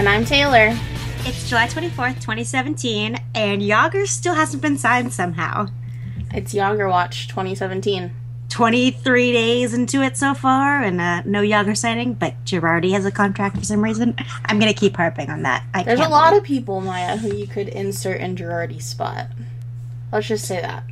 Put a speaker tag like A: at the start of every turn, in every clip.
A: And I'm Taylor.
B: It's July 24th, 2017, and Jagr still hasn't been signed somehow.
A: It's Jagr Watch 2017.
B: 23 days into it so far, and uh, no Jagr signing, but Girardi has a contract for some reason. I'm going to keep harping on that. I
A: There's a lot
B: believe-
A: of people, Maya, who you could insert in Girardi's spot. Let's just say that.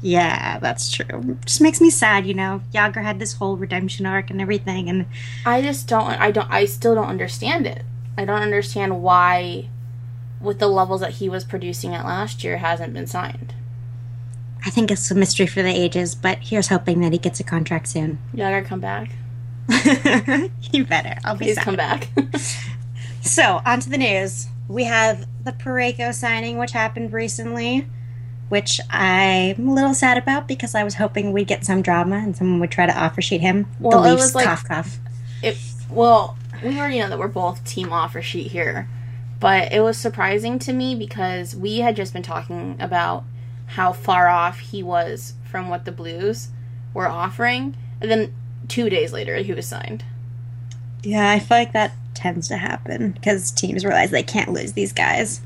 B: Yeah, that's true. Just makes me sad, you know. Jagr had this whole redemption arc and everything, and
A: I just don't. I don't. I still don't understand it. I don't understand why, with the levels that he was producing at last year, hasn't been signed.
B: I think it's a mystery for the ages, but here's hoping that he gets a contract soon.
A: Jagr, come back.
B: you better. I'll be
A: Please
B: sad.
A: come back.
B: So, on to the news. We have the Parayko signing, which happened recently, which I'm a little sad about because I was hoping we'd get some drama and someone would try to offer sheet him.
A: Well,
B: the
A: it
B: Leafs,
A: was like-
B: cough, cough.
A: it well we already know that we're both team offer sheet here but it was surprising to me because we had just been talking about how far off he was from what the blues were offering and then two days later he was signed
B: Yeah, I feel like that tends to happen because teams realize they can't lose these guys.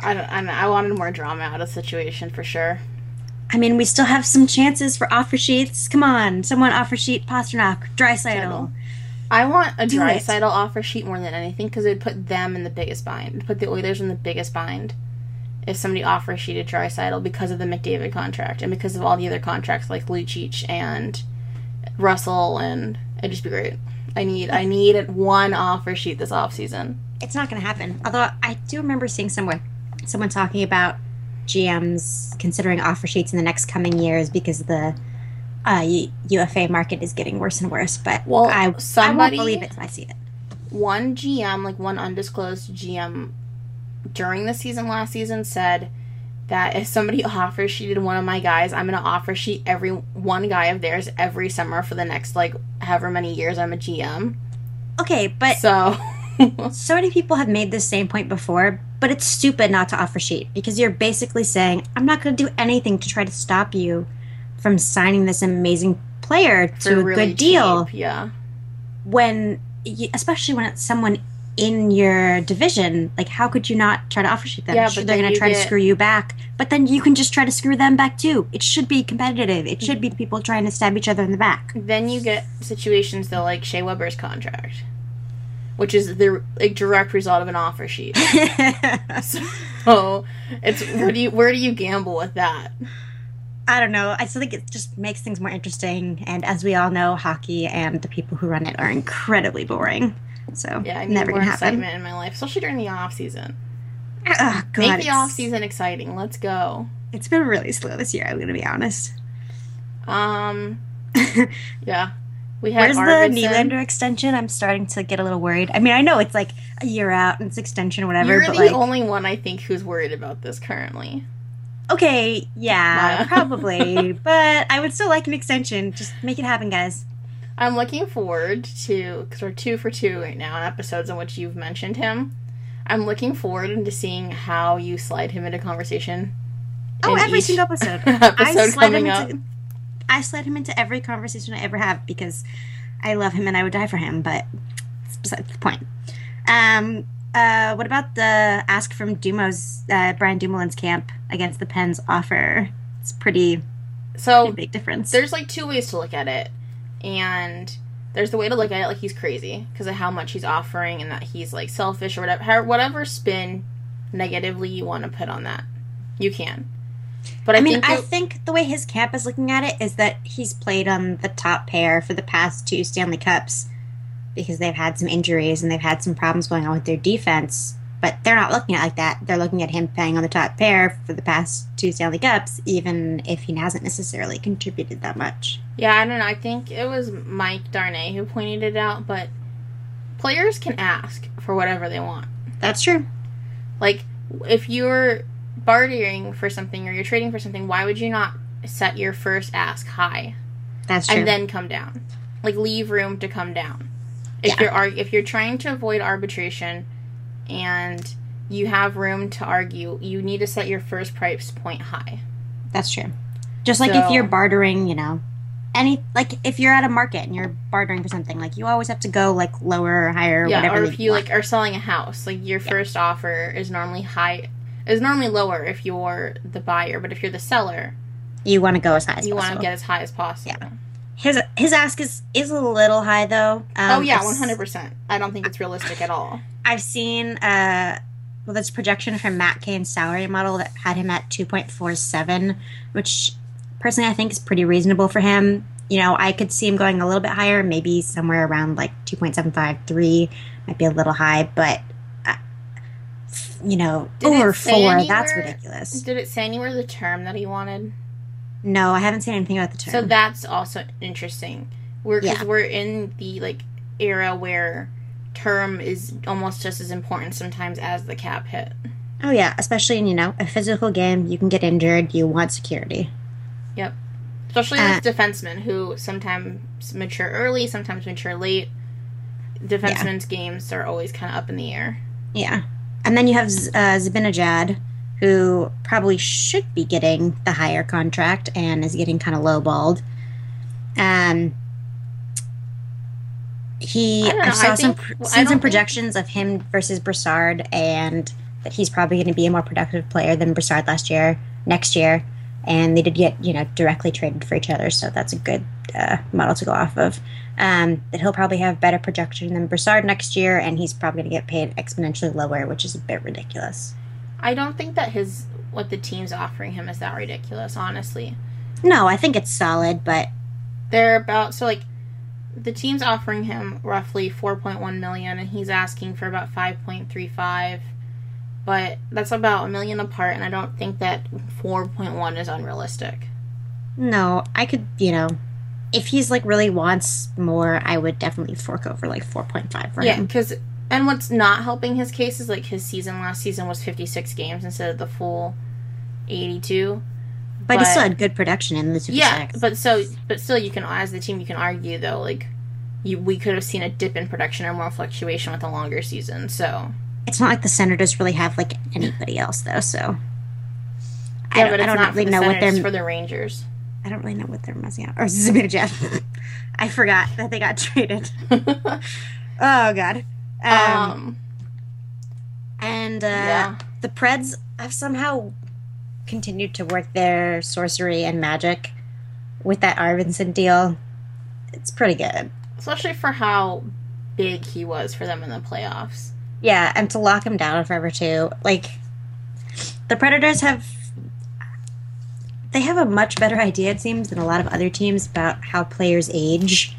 A: i don't I, don't- I wanted more drama out of the situation for sure
B: I mean, we still have some chances for offer sheets. Come on, someone offer sheet Pastrnak, Draisaitl.
A: I want a
B: Do
A: dry
B: it.
A: sidle offer sheet more than anything because it'd put them in the biggest bind. It'd put the Oilers in the biggest bind if somebody offer sheeted Draisaitl because of the McDavid contract and because of all the other contracts like Lucic and Russell and it'd just be great. I need I need one offer sheet this offseason.
B: It's not going to happen. Although I do remember seeing someone, someone talking about GMs considering offer sheets in the next coming years because the uh, UFA market is getting worse and worse. But
A: Well,
B: I, I
A: somebody-
B: won't believe it I see it.
A: One GM, like one undisclosed GM during the season last season said that if somebody offer sheeted one of my guys, I'm gonna offer sheet every one guy of theirs every summer for the next like however many years I'm a GM.
B: Okay, but
A: So
B: so many people have made this same point before. But it's stupid not to offer sheet because you're basically saying I'm not going to do anything to try to stop you from signing this amazing player to
A: for
B: a
A: really
B: good deal.
A: cheap, yeah.
B: when especially when it's someone in your division like how could you not try to offer sheet them
A: Yeah,
B: Sure,
A: but
B: they're going to try to screw you back but then you can just try to screw them back too it should be competitive it should be
A: Mm-hmm.
B: people trying to stab each other in the back
A: Then you get situations though like Shea Weber's contract. Which is the like direct result of an offer sheet. So it's where do you where do you gamble with that?
B: I don't know i still think it just makes things more interesting and as we all know hockey and the people who run it are incredibly boring so
A: Yeah, I need
B: never
A: more
B: gonna happen
A: excitement in my life, especially during the off season.
B: Ugh, God,
A: Make the off season exciting. Let's go.
B: it's been really slow this year i'm gonna be honest
A: Um, yeah, we had
B: Where's the
A: Arvidsson.
B: Nylander extension? I'm starting to get a little worried. I mean, I know it's like a year out and it's extension, whatever.
A: You're
B: but
A: the
B: like,
A: only one I think who's worried about this currently.
B: Okay, yeah, probably, but I would still like an extension. Just make it happen, guys.
A: I'm looking forward to because we're two for two right now in episodes in which you've mentioned him. I'm looking forward into seeing how you slide him into conversation.
B: Oh,
A: in
B: every
A: each
B: single episode.
A: episode
B: I slide him
A: up.
B: into. I slide him into every conversation I ever have because I love him and I would die for him. But it's besides the point. Um. Uh. What about the ask from Dumo's uh, Brian Dumoulin's camp against the Pens offer? It's pretty,
A: So
B: pretty big difference.
A: there's like two ways to look at it and there's the way to look at it like he's crazy because of how much he's offering and that he's like selfish or whatever whatever spin negatively you want to put on that you can but i,
B: I mean,
A: think
B: I think the way his camp is looking at it is that he's played on the top pair for the past two Stanley Cups because they've had some injuries and they've had some problems going on with their defense. But they're not looking at it like that. They're looking at him playing on the top pair for the past two Stanley Cups, even if he hasn't necessarily contributed that much.
A: yeah i don't know i think it was mike darnay who pointed it out but players can ask for whatever they want
B: That's true.
A: like if you're bartering for something or you're trading for something why would you not set your first ask high
B: That's true.
A: and then come down. Like leave room to come down. If
B: Yeah.
A: you're if you're trying to avoid arbitration and you have room to argue, you need to set your first price point high.
B: That's true. Just like if you're bartering, you know, any like if you're at a market and you're bartering for something, like you always have to go like lower or higher or
A: yeah,
B: whatever.
A: or if you
B: want.
A: like are selling a house, like your first offer is normally high, is normally lower if you're the buyer, but if you're the seller,
B: you want to go as high as
A: you want to get as high as possible.
B: Yeah. His his ask is is a little high though. Um,
A: oh yeah, one hundred percent. I don't think it's realistic at all.
B: I've seen uh well this projection from Matt Cane's salary model that had him at 2.47, which personally I think is pretty reasonable for him. You know, I could see him going a little bit higher, maybe somewhere around like 2.75, 3 might be a little high, but uh, you know,
A: Did
B: over
A: say
B: 4, that's ridiculous.
A: Did it say anywhere the term that he wanted?
B: No, I haven't seen anything about the term.
A: So that's also interesting. We're because
B: Yeah.
A: we're in the like era where term is almost just as important sometimes as the cap hit.
B: oh yeah, especially in, you know, a physical game, you can get injured, you want security.
A: Yep, especially
B: Uh,
A: with defensemen who sometimes mature early, sometimes mature late. Defensemen's games are always kind of up in the air.
B: Yeah. And then you have uh, Zibanejad, who probably should be getting the higher contract and is getting kind of lowballed. Um, he,
A: I
B: I, saw
A: I
B: some
A: think-
B: seen some
A: think-
B: projections of him versus Brassard, and that he's probably going to be a more productive player than Brassard last year, next year. And they did get you know directly traded for each other, so that's a good uh, model to go off of. Um, that he'll probably have better projection than Brassard next year, and he's probably going to get paid exponentially lower, which is a bit ridiculous.
A: I don't think that his what the team's offering him is that ridiculous, honestly.
B: No, I think it's solid, but
A: They're about so like the team's offering him roughly 4.1 million and he's asking for about 5.35 but that's about a million apart and i don't think that 4.1 is unrealistic
B: no, I could, you know, if he's like really wants more, I would definitely fork over like 4.5 for
A: yeah
B: him.
A: because and what's not helping his case is like his season last season was 56 games instead of the full 82
B: But, he still had good production in the 56.
A: yeah but so but still you can as the team you can argue though like you, we could have seen a dip in production or more fluctuation with a longer season so
B: it's not like the Senators really have like anybody else though, so. I don't,
A: but it's
B: I don't
A: not
B: really
A: for the
B: know what
A: Senators,
B: they're.
A: for the rangers
B: I don't really know what they're messing up. Or Zibanejad. I forgot that they got traded. Oh God. Um,
A: um
B: and uh,
A: yeah
B: the Preds have somehow continued to work their sorcery and magic with that Arvidsson deal. It's pretty good.
A: especially for how big he was for them in the playoffs.
B: Yeah, and to lock him down forever too. Like the Predators have they have a much better idea it seems than a lot of other teams about how players age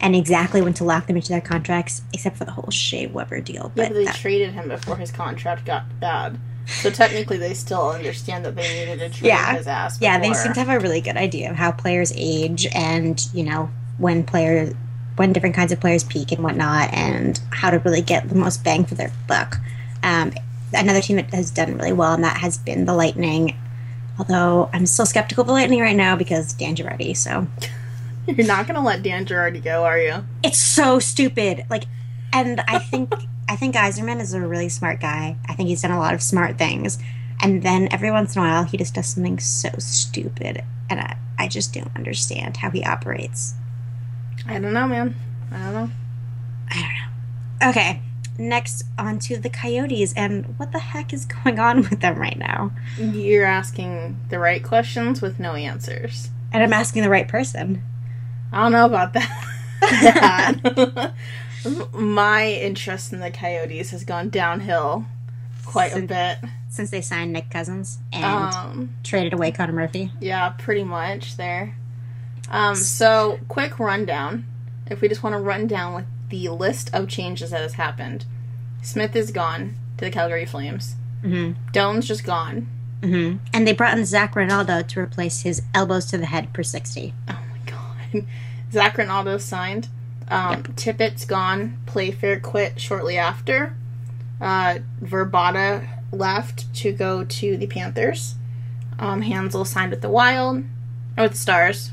B: and exactly when to lock them into their contracts, except for the whole Shea Weber deal.
A: Yeah,
B: But
A: but they
B: that-
A: traded him before his contract got bad. So technically, they still understand that they needed to trade
B: Yeah.
A: his ass.
B: yeah, they seem to have a really good idea of how players age and you know when players when different kinds of players peak and whatnot, and how to really get the most bang for their buck. Um, another team that has done really well, and that has been the Lightning. Although I'm still skeptical of the Lightning right now because Dan Girardi. So
A: You're not gonna let Dan Girardi go, are you?
B: it's so stupid. Like, and I think I think Yzerman is a really smart guy. I think he's done a lot of smart things, and then every once in a while he just does something so stupid, and I, I just don't understand how he operates.
A: I don't know, man. I don't know.
B: I don't know. Okay, next on to the Coyotes, and what the heck is going on with them right now?
A: You're asking the right questions with no answers.
B: And I'm asking the right person.
A: I don't know about that. that. My interest in the Coyotes has gone downhill quite a bit.
B: Since they signed Nick Cousins and
A: Um,
B: traded away Connor Murphy.
A: Yeah, pretty much there. Um, so quick rundown. If we just want to run down with the list of changes that has happened. Smith is gone to the Calgary Flames.
B: hmm
A: Doan's just gone.
B: hmm And they brought in Zach Rinaldo to replace his elbows to the head per 60.
A: Oh god. Zach Rinaldo signed. Um, Tippett's gone. Playfair quit shortly after. Uh, Vrbata left to go to the Panthers. Um, Hanzal signed with the Wild, or with the Stars.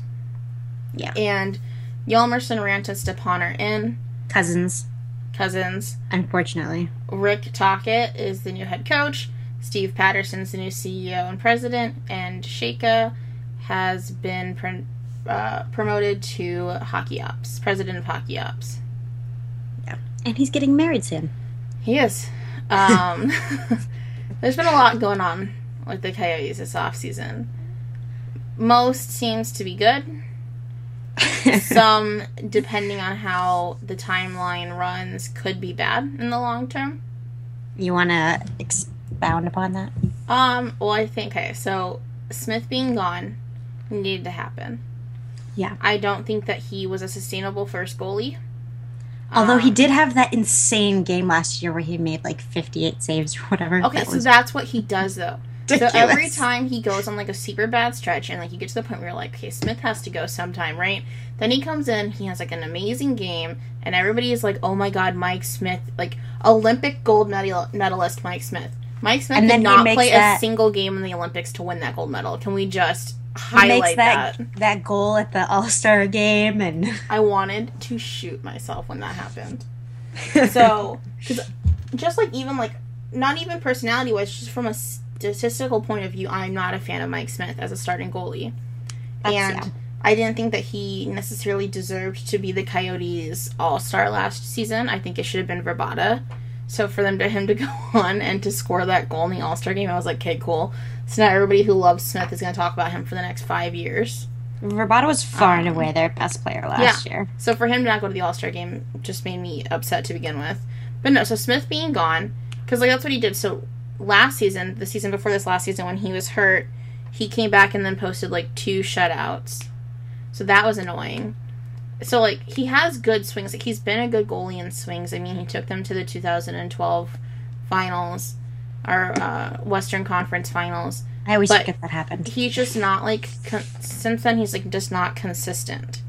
B: Yeah.
A: And Hjalmarsson, Rant, and Stepan are in.
B: Cousins,
A: Cousins.
B: unfortunately.
A: Rick Tocchet is the new head coach. Steve Patterson's the new CEO and president. And Chayka has been pre- uh, promoted to hockey ops, president of hockey ops.
B: Yeah, and he's getting married soon.
A: He is. Um, there's been a lot going on with the Coyotes this off season. Most seems to be good. Some, depending on how the timeline runs, could be bad in the long term.
B: you want to expound upon that?
A: Um, well, I think okay. So Smith being gone needed to happen.
B: Yeah.
A: I don't think that he was a sustainable first goalie.
B: Although he
A: Um,
B: did have that insane game last year where he made like 58 saves or whatever.
A: Okay,
B: That
A: so that's what he does though. So every time he goes on like a super bad stretch and like you get to the point where you're like, okay, Smith has to go sometime, right? Then he comes in, he has like an amazing game, and everybody is like, oh my god, Mike Smith, like Olympic gold medal medalist Mike Smith. Mike Smith
B: And
A: did
B: then
A: not play a single game in the Olympics to win that gold medal. Can we just
B: he
A: highlight
B: makes that,
A: that?
B: that goal at the All Star game, and
A: I wanted to shoot myself when that happened. So, because just like even like not even personality wise, just from a statistical point of view, I'm not a fan of Mike Smith as a starting goalie,
B: That's-
A: and
B: yeah.
A: I didn't think that he necessarily deserved to be the Coyotes All Star last season. I think it should have been Vrbata. So for them to him to go on and to score that goal in the All Star game, I was like, okay, cool. So now everybody who loves Smith is going to talk about him for the next five years.
B: Vrbata was far and
A: Um,
B: away their best player last year.
A: So for him to not go to the All Star game just made me upset to begin with. But no, so Smith being gone, because like that's what he did. So last season, the season before this last season, when he was hurt, he came back and then posted like two shutouts. So that was annoying. So like he has good swings. Like he's been a good goalie in swings. I mean, he took them to the 2012 finals, or uh, Western Conference finals
B: I always
A: but-
B: forget that happened.
A: he's just not like con- since then he's like just not consistent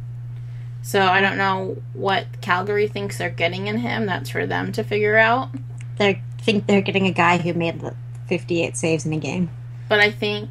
A: so i don't know what calgary thinks they're getting in him that's for them to figure out
B: They think they're getting a guy who made the 58 saves in a game.
A: but i think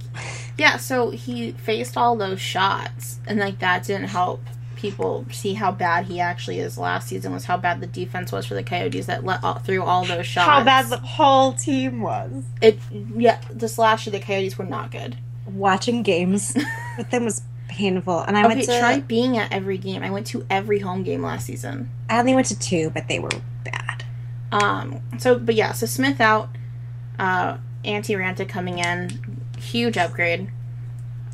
A: yeah so he faced all those shots and like that didn't help people see how bad he actually is last season was how bad the defense was for the coyotes that let all, through all those shots How bad the
B: whole team was.
A: it yeah this last year the coyotes were not good
B: Watching games with them was painful. And I
A: okay
B: went to.
A: try being at every game i went to every home game last season
B: I only went to two, but they were bad.
A: Um. So, but yeah. So Smith out. Uh, Antti Raanta coming in. Huge upgrade.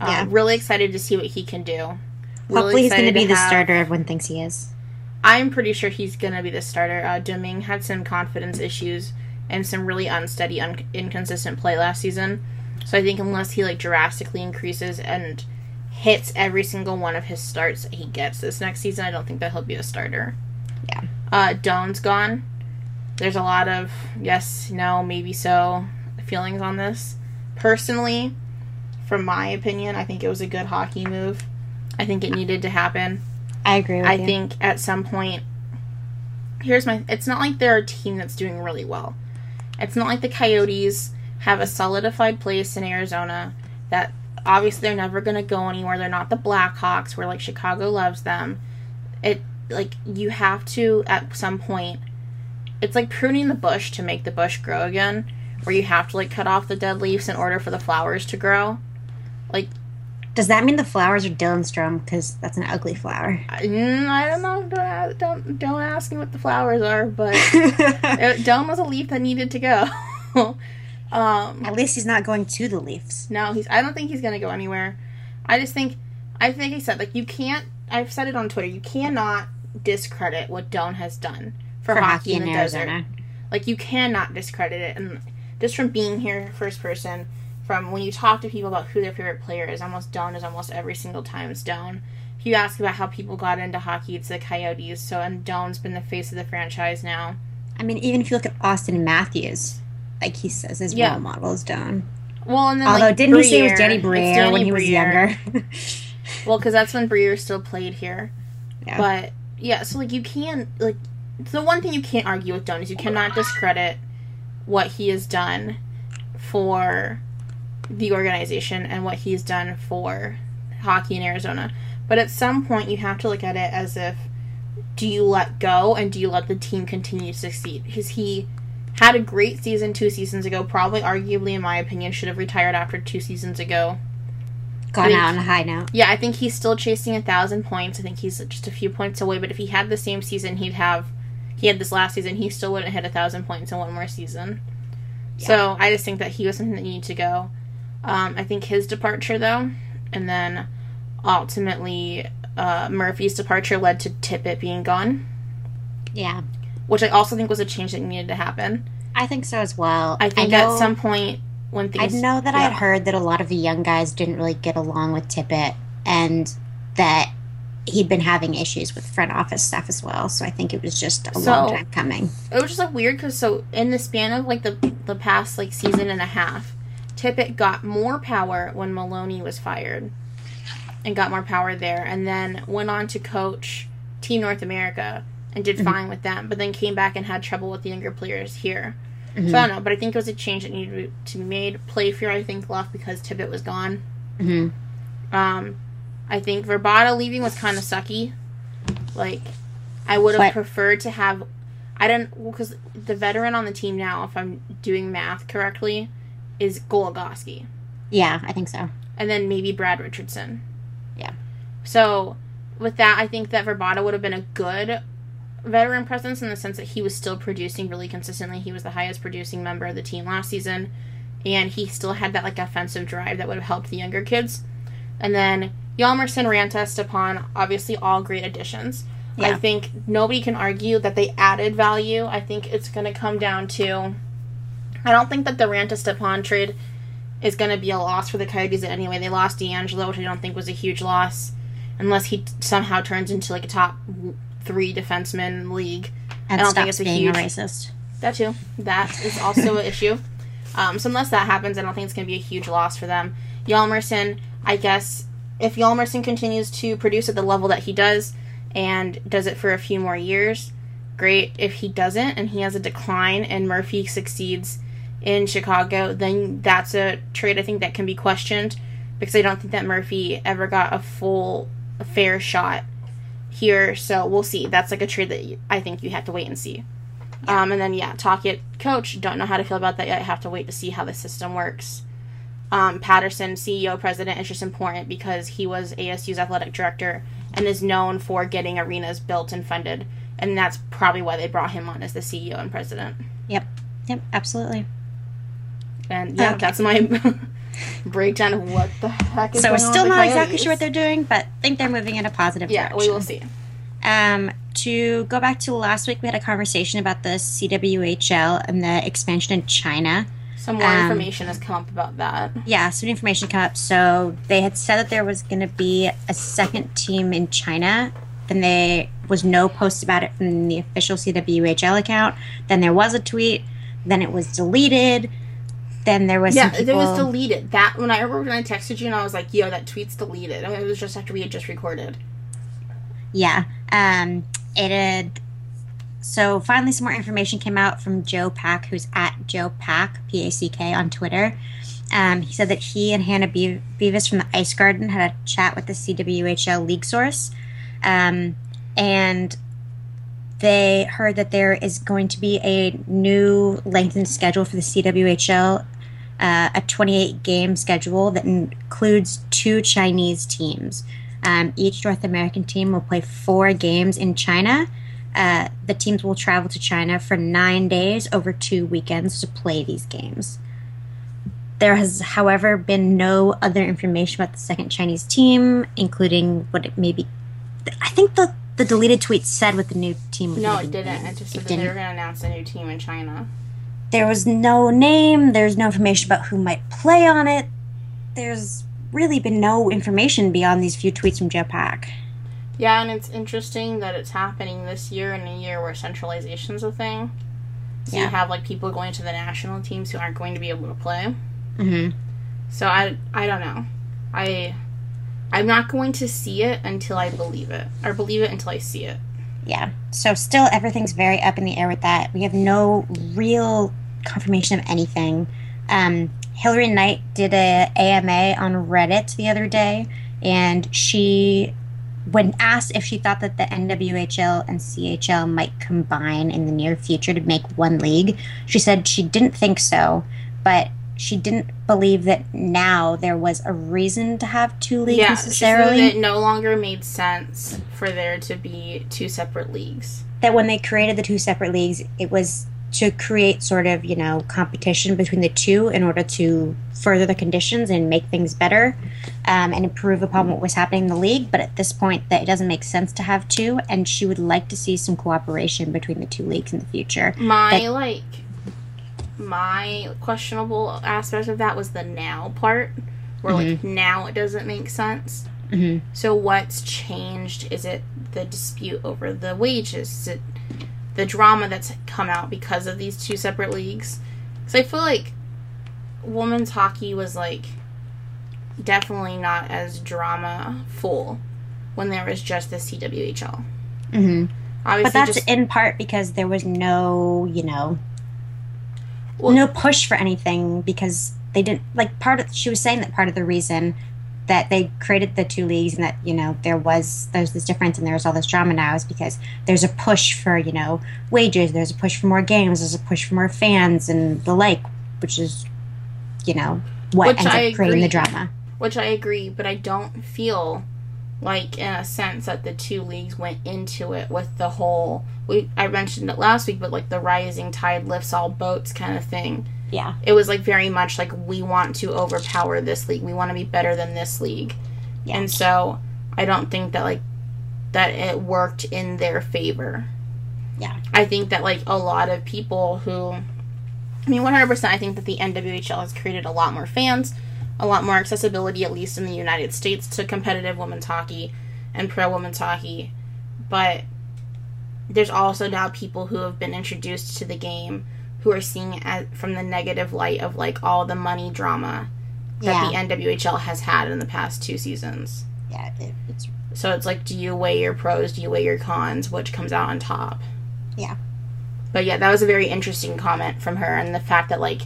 A: Uh,
B: Yeah.
A: Really excited to see what he can do. Really
B: Hopefully, he's going to be the
A: have-
B: starter everyone thinks he is.
A: I'm pretty sure he's going to be the starter. Uh, Domingue had some confidence issues and some really unsteady, un- inconsistent play last season. So I think unless he like drastically increases and hits every single one of his starts that he gets this next season, I don't think that he'll be a starter.
B: Yeah.
A: Uh, Doan's gone. There's a lot of yes, no, maybe so feelings on this. Personally, from my opinion, I think it was a good hockey move. I think it needed to happen.
B: I agree with you.
A: I
B: you.
A: think at some point, here's my. It's not like they're a team that's doing really well. It's not like the Coyotes have a solidified place in Arizona that obviously they're never going to go anywhere. They're not the Blackhawks where like Chicago loves them. It like you have to at some point. It's like pruning the bush to make the bush grow again, where you have to like cut off the dead leaves in order for the flowers to grow.
B: Does that mean the flowers are Dylan Strome? Because that's an ugly flower.
A: I, mm, I don't know. Don't, don't don't ask me what the flowers are, but it, was a leaf that needed to go. um,
B: At least he's not going to the Leafs.
A: no, he's. I don't think he's gonna go anywhere. I just think. I think I said like you can't. I've said it on Twitter. You cannot discredit what Doan has done for,
B: For
A: hockey,
B: hockey
A: in
B: in
A: the desert. Like you cannot discredit it, and just from being here first person, from when you talk to people about who their favorite player is, almost Doan is almost every single time it's Doan. If you ask about how people got into hockey, it's the Coyotes. So and Doan's been the face of the franchise now.
B: I mean, even if you look at Auston Matthews, like he says, his
A: Yeah.
B: role model is Doan.
A: Well, and then
B: Although,
A: like,
B: didn't he say it was Danny Briere
A: Danny
B: when he was younger?
A: Well, because that's when Briere still played here.
B: Yeah.
A: But yeah, so like you can like the one thing you can't argue with Doan is you cannot discredit what he has done for the organization and what he's done for hockey in Arizona. But at some point you have to look at it as if do you let go and do you let the team continue to succeed? Because he had a great season two seasons ago, probably arguably in my opinion should have retired after two seasons ago.
B: gone out on a high note.
A: Yeah, I think he's still chasing a thousand points. I think he's just a few points away. But if he had the same season, he'd have. He had this last season. He still wouldn't hit a thousand points in one more season. So I just think that he was something that needed to go. Um, I think his departure though, and then ultimately uh, Murphy's departure led to Tippett being gone,
B: Yeah,
A: which I also think was a change that needed to happen.
B: I think so as well.
A: I think
B: know,
A: at some point when things.
B: I know that I
A: yeah.
B: had heard that a lot of the young guys didn't really get along with Tippett, and that he'd been having issues with front office staff as well. So I think it was just a long time coming.
A: it was just like weird because so in the span of like the the past like season and a half, Tippett got more power when Maloney was fired, and got more power there, and then went on to coach Team North America and did
B: Mhm.
A: fine with them, but then came back and had trouble with the younger players here.
B: Mhm.
A: So I don't know, but I think it was a change that needed to be made. Playfair I think left because Tippett was gone.
B: hmm
A: Um, I think Vrbata leaving was kind of sucky. Like, I would have preferred to have. I don't because the veteran on the team now, if I'm doing math correctly, is Goligoski,
B: Yeah, I think so.
A: and then maybe Brad Richardson.
B: Yeah.
A: So, with that, I think that Vrbata would have been a good veteran presence in the sense that he was still producing really consistently. He was the highest producing member of the team last season, and he still had that like offensive drive that would have helped the younger kids. And then Hjalmarsson, Raanta, Stepan, obviously all great additions. I think nobody can argue that they added value. I think it's going to come down to. I don't think that the Raanta Stepan trade is going to be a loss for the Coyotes in any way. They lost DeAngelo, which I don't think was a huge loss, unless he t- somehow turns into like a top three defenseman league.
B: And
A: I don't
B: stops
A: think it's a
B: being
A: huge-
B: a racist.
A: That too. That is also an issue. Um, so unless that happens, I don't think it's going to be a huge loss for them. Hjalmarsson, I guess, if Hjalmarsson continues to produce at the level that he does and does it for a few more years, great. If he doesn't and he has a decline and Murphy succeeds in Chicago, then that's a trade I think that can be questioned because I don't think that Murphy ever got a full, a fair shot here. So we'll see. That's like a trade that I think you have to wait and see. Um, and then yeah, Tocchet coach. Don't know how to feel about that yet. I have to wait to see how the system works. Um, Patterson, CEO, president, is just important because he was ASU's athletic director and is known for getting arenas built and funded, and that's probably why they brought him on as the CEO and president.
B: Yep. Yep. Absolutely.
A: And yeah,
B: Okay.
A: that's my breakdown of what the heck is
B: So we're
A: going on
B: still
A: with the
B: not exactly sure what they're doing, but think they're moving in a positive
A: Yeah,
B: direction.
A: Yeah, we will see.
B: Um, to go back to last week, we had a conversation about the CWHL and the expansion in China.
A: Some more
B: Um,
A: information has come up about that.
B: Yeah, some information came up. So they had said that there was going to be a second team in China. Then there was no post about it from the official CWHL account. Then there was a tweet. Then it was deleted. Then there was
A: Yeah,
B: people.
A: it was deleted. That when I remember when I texted you and I was like, "Yo, that tweet's deleted." I mean, it was just after we had just recorded.
B: Yeah. Um, it had. So finally, some more information came out from Joe Pack, who's at Joe Pack, P A C K, on Twitter. Um, he said that he and Hannah Be- Bevis from the Ice Garden had a chat with the CWHL League Source. Um, and they heard that there is going to be a new lengthened schedule for the CWHL, uh, a 28 game schedule that includes two Chinese teams. Um, each North American team will play four games in China. Uh, the teams will travel to China for nine days over two weekends to play these games. There has, however, been no other information about the second Chinese team, including what it may be. I think the, the deleted tweet said what the new team.
A: No, it didn't. It just said
B: It
A: that they
B: didn't.
A: were going to announce a new team in China.
B: There was no name. There's no information about who might play on it. There's really been no information beyond these few tweets from Joe Pack.
A: Yeah, and it's interesting that it's happening this year in a year where centralization's a thing. So you have like people going to the national teams who aren't going to be able to play.
B: Mm-hmm.
A: So I I don't know. I I'm not going to see it until I believe it, or believe it until I see it.
B: Yeah. So still everything's very up in the air with that. We have no real confirmation of anything. Um, Hilary Knight did a AMA on Reddit the other day, and she, when asked if she thought that the NWHL and CHL might combine in the near future to make one league, she said she didn't think so, but she didn't believe that now there was a reason to have two leagues
A: Yeah, she
B: necessarily.
A: said it no longer made sense for there to be two separate leagues.
B: that when they created the two separate leagues, it was to create sort of, you know, competition between the two in order to further the conditions and make things better um, and improve upon what was happening in the league. But at this point, that it doesn't make sense to have two, and she would like to see some cooperation between the two leagues in the future.
A: My
B: That-
A: like my questionable aspect of that was the now part where like now it doesn't make sense.
B: hmm
A: So what's changed? Is it the dispute over the wages? Is it the drama that's come out because of these two separate leagues? Because I feel like women's hockey was like definitely not as drama full when there was just the CWHL.
B: hmm
A: Obviously,
B: But that's
A: just
B: in part because there was no, you know,
A: Well-
B: no push for anything because they didn't like part of. She was saying that part of the reason that they created the two leagues and that you know there was there's this difference and there's all this drama now is because there's a push for you know wages. There's a push for more games. There's a push for more fans and the like, which is you know what
A: Which
B: ends
A: I
B: up creating the
A: agree.
B: drama.
A: which I agree, but I don't feel like in a sense that the two leagues went into it with the whole we I mentioned it last week, but like the rising tide lifts all boats kind of thing.
B: Yeah.
A: It was like very much like we want to overpower this league. We want to be better than this league.
B: Yeah.
A: And so I don't think that like that it worked in their favor.
B: Yeah.
A: I think that like a lot of people who I mean 100% I think that the NWHL has created a lot more fans, a lot more accessibility at least in the United States to competitive women's hockey and pro women's hockey. But there's also now people who have been introduced to the game who are seeing it as, from the negative light of like all the money drama that
B: Yeah.
A: the NWHL has had in the past two seasons.
B: Yeah. It, it's
A: So it's like, do you weigh your pros? Do you weigh your cons? Which comes out on top?
B: Yeah.
A: But yeah, that was a very interesting comment from her, and the fact that like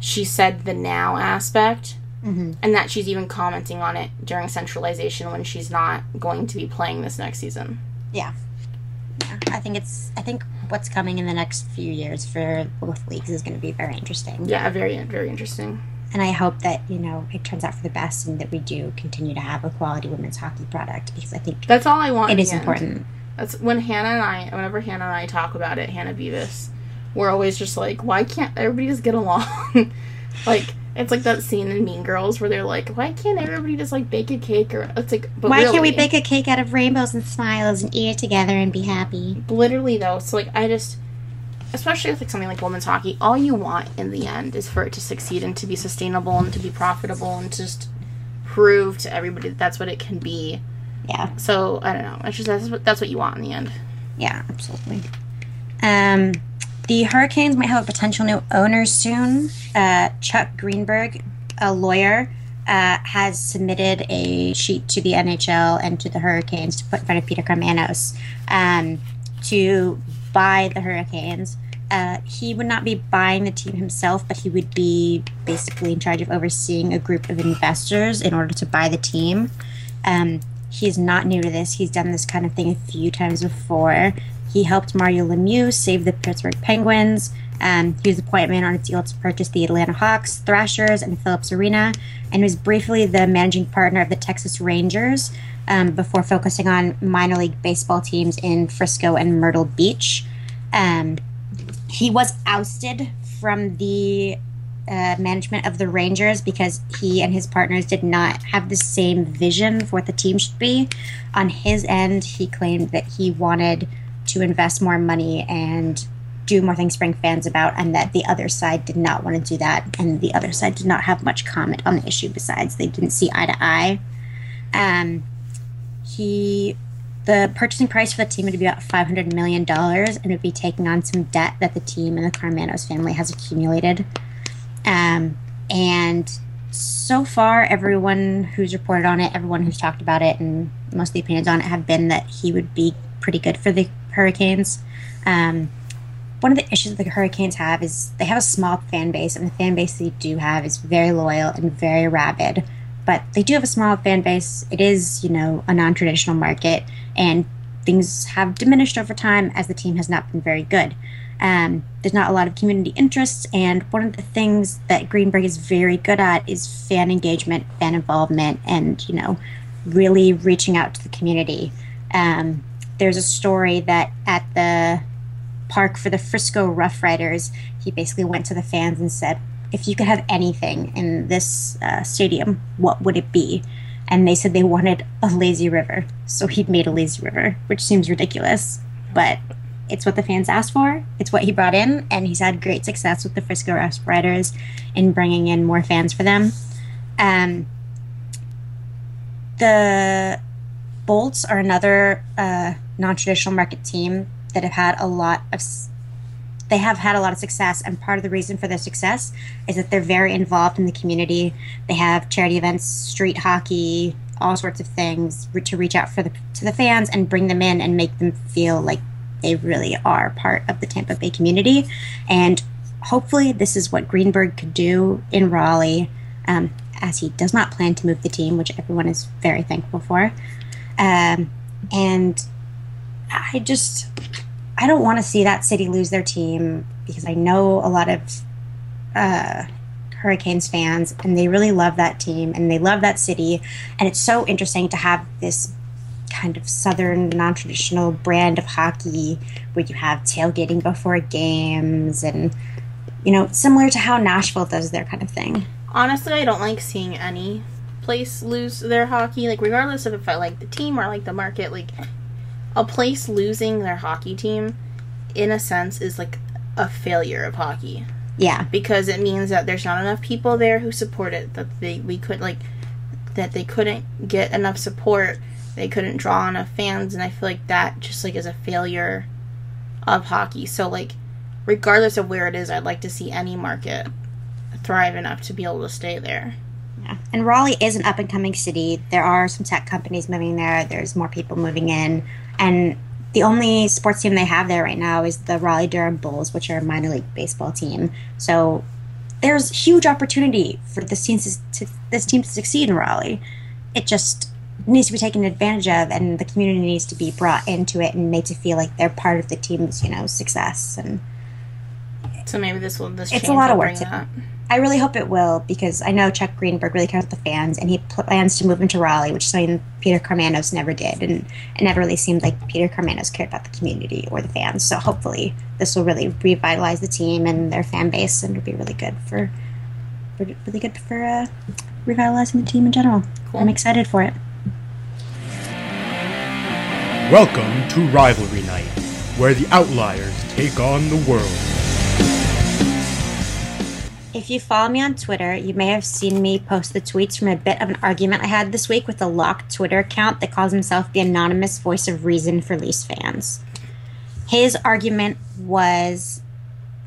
A: she said the now aspect,
B: mhm.
A: and that she's even commenting on it during centralization when she's not going to be playing this next season.
B: Yeah, I think it's. I think what's coming in the next few years for both leagues is going to be very interesting.
A: Yeah, very very interesting.
B: And I hope that you know it turns out for the best, and that we do continue to have a quality women's hockey product because I think
A: That's all I want.
B: it is
A: end.
B: important.
A: That's when Hannah and I, whenever Hannah and I talk about it, Hannah Bevis, we're always just like, why can't everybody just get along? like, it's like that scene in Mean Girls where they're like, why can't everybody just like bake a cake or it's like, but
B: Why can't we bake a cake out of rainbows and smiles and eat it together and be happy?
A: Literally though, so like I just, especially with like something like women's hockey, all you want in the end is for it to succeed and to be sustainable and to be profitable and to just prove to everybody that that's what it can be.
B: Yeah,
A: So I don't know. It's just that's what that's what you want in the end.
B: yeah, absolutely. Um, the Hurricanes might have a potential new owner soon. Uh, Chuck Greenberg, a lawyer, uh, has submitted a sheet to the NHL and to the Hurricanes to put in front of Peter Karmanos um, to buy the Hurricanes. Uh, he would not be buying the team himself, but he would be basically in charge of overseeing a group of investors in order to buy the team. Um, he's not new to this. He's done this kind of thing a few times before. He helped Mario Lemieux save the Pittsburgh Penguins. Um, he was the point man on a deal to purchase the Atlanta Hawks, Thrashers, and Philips Arena, and was briefly the managing partner of the Texas Rangers um, before focusing on minor league baseball teams in Frisco and Myrtle Beach. Um, he was ousted from the uh, management of the Rangers because he and his partners did not have the same vision for what the team should be. On his end, he claimed that he wanted to invest more money and do more things bring fans about, and that the other side did not want to do that, and the other side did not have much comment on the issue. Besides, they didn't see eye to eye. Um, he the purchasing price for the team would be about five hundred million dollars, and would be taking on some debt that the team and the Karmanos family has accumulated. Um, and so far, everyone who's reported on it, everyone who's talked about it, and most of the opinions on it have been that he would be pretty good for the Hurricanes. Um, one of the issues that the Hurricanes have is they have a small fan base, and the fan base they do have is very loyal and very rabid. But they do have a small fan base. It is, you know, a non traditional market, and things have diminished over time as the team has not been very good. Um, there's not a lot of community interests, and one of the things that Greenberg is very good at is fan engagement, fan involvement, and you know, really reaching out to the community. Um, there's a story that at the park for the Frisco Rough Riders, he basically went to the fans and said, "If you could have anything in this uh, stadium, what would it be?" And they said they wanted a lazy river, so he made a lazy river, which seems ridiculous, but it's what the fans asked for. It's what he brought in, and he's had great success with the Frisco Riders in bringing in more fans for them. Um, the Bolts are another uh, non-traditional market team that have had a lot of. They have had a lot of success, and part of the reason for their success is that they're very involved in the community. They have charity events, street hockey, all sorts of things to reach out for the to the fans and bring them in and make them feel like they really are part of the Tampa Bay community. And hopefully, this is what Greenberg could do in Raleigh, um, as he does not plan to move the team, which everyone is very thankful for. Um, and I just, I don't want to see that city lose their team because I know a lot of uh, Hurricanes fans and they really love that team and they love that city. And it's so interesting to have this kind of southern non-traditional brand of hockey where you have tailgating before games and you know similar to how nashville does their kind of thing.
A: Honestly i don't like seeing any place lose their hockey like regardless of if i like the team or like the market like a place losing their hockey team in a sense is like a failure of hockey.
B: Yeah.
A: Because it means that there's not enough people there who support it that they we could like that they couldn't get enough support they couldn't draw enough fans and i feel like that just like is a failure of hockey. So like regardless of where it is i'd like to see any market thrive enough to be able to stay there.
B: Yeah. and raleigh is an up and coming city. There are some tech companies moving there. There's more people moving in. And the only sports team they have there right now is the raleigh durham bulls which are a minor league baseball team. So there's huge opportunity for this team to, this team to succeed in raleigh. It just needs to be taken advantage of and the community needs to be brought into it and made to feel like they're part of the team's you know success. And
A: so maybe this will this
B: it's a lot of work to, i really hope it will because i know chuck greenberg really cares about the fans and he plans to move into raleigh which is something peter Karmanos never did and it never really seemed like peter Karmanos cared about the community or the fans. So hopefully this will really revitalize the team and their fan base and it'll be really good for really good for uh, revitalizing the team in general. Cool. i'm excited for it
C: Welcome to Rivalry Night, where the Outliers take on the world.
B: If you follow me on Twitter, you may have seen me post the tweets from a bit of an argument I had this week with a locked Twitter account that calls himself the anonymous voice of reason for Leafs fans. His argument was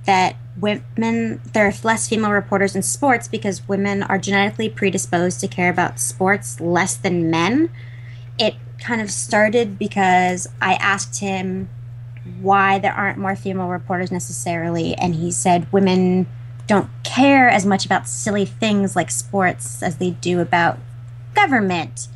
B: that women there are less female reporters in sports because women are genetically predisposed to care about sports less than men. It kind of started because I asked him why there aren't more female reporters necessarily, and he said women don't care as much about silly things like sports as they do about government.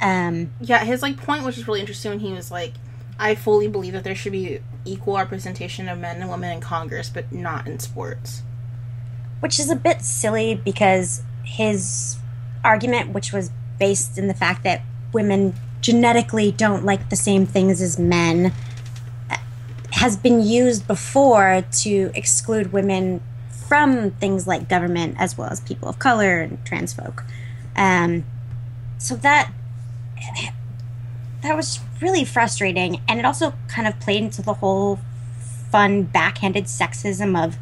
B: Um,
A: yeah, his like point, which was really interesting, when he was like, "I fully believe that there should be equal representation of men and women in Congress, but not in sports."
B: Which is a bit silly because his argument, which was based in the fact that women genetically don't like the same things as men has been used before to exclude women from things like government as well as people of color and trans folk. Um, so that that was really frustrating, and it also kind of played into the whole fun backhanded sexism of,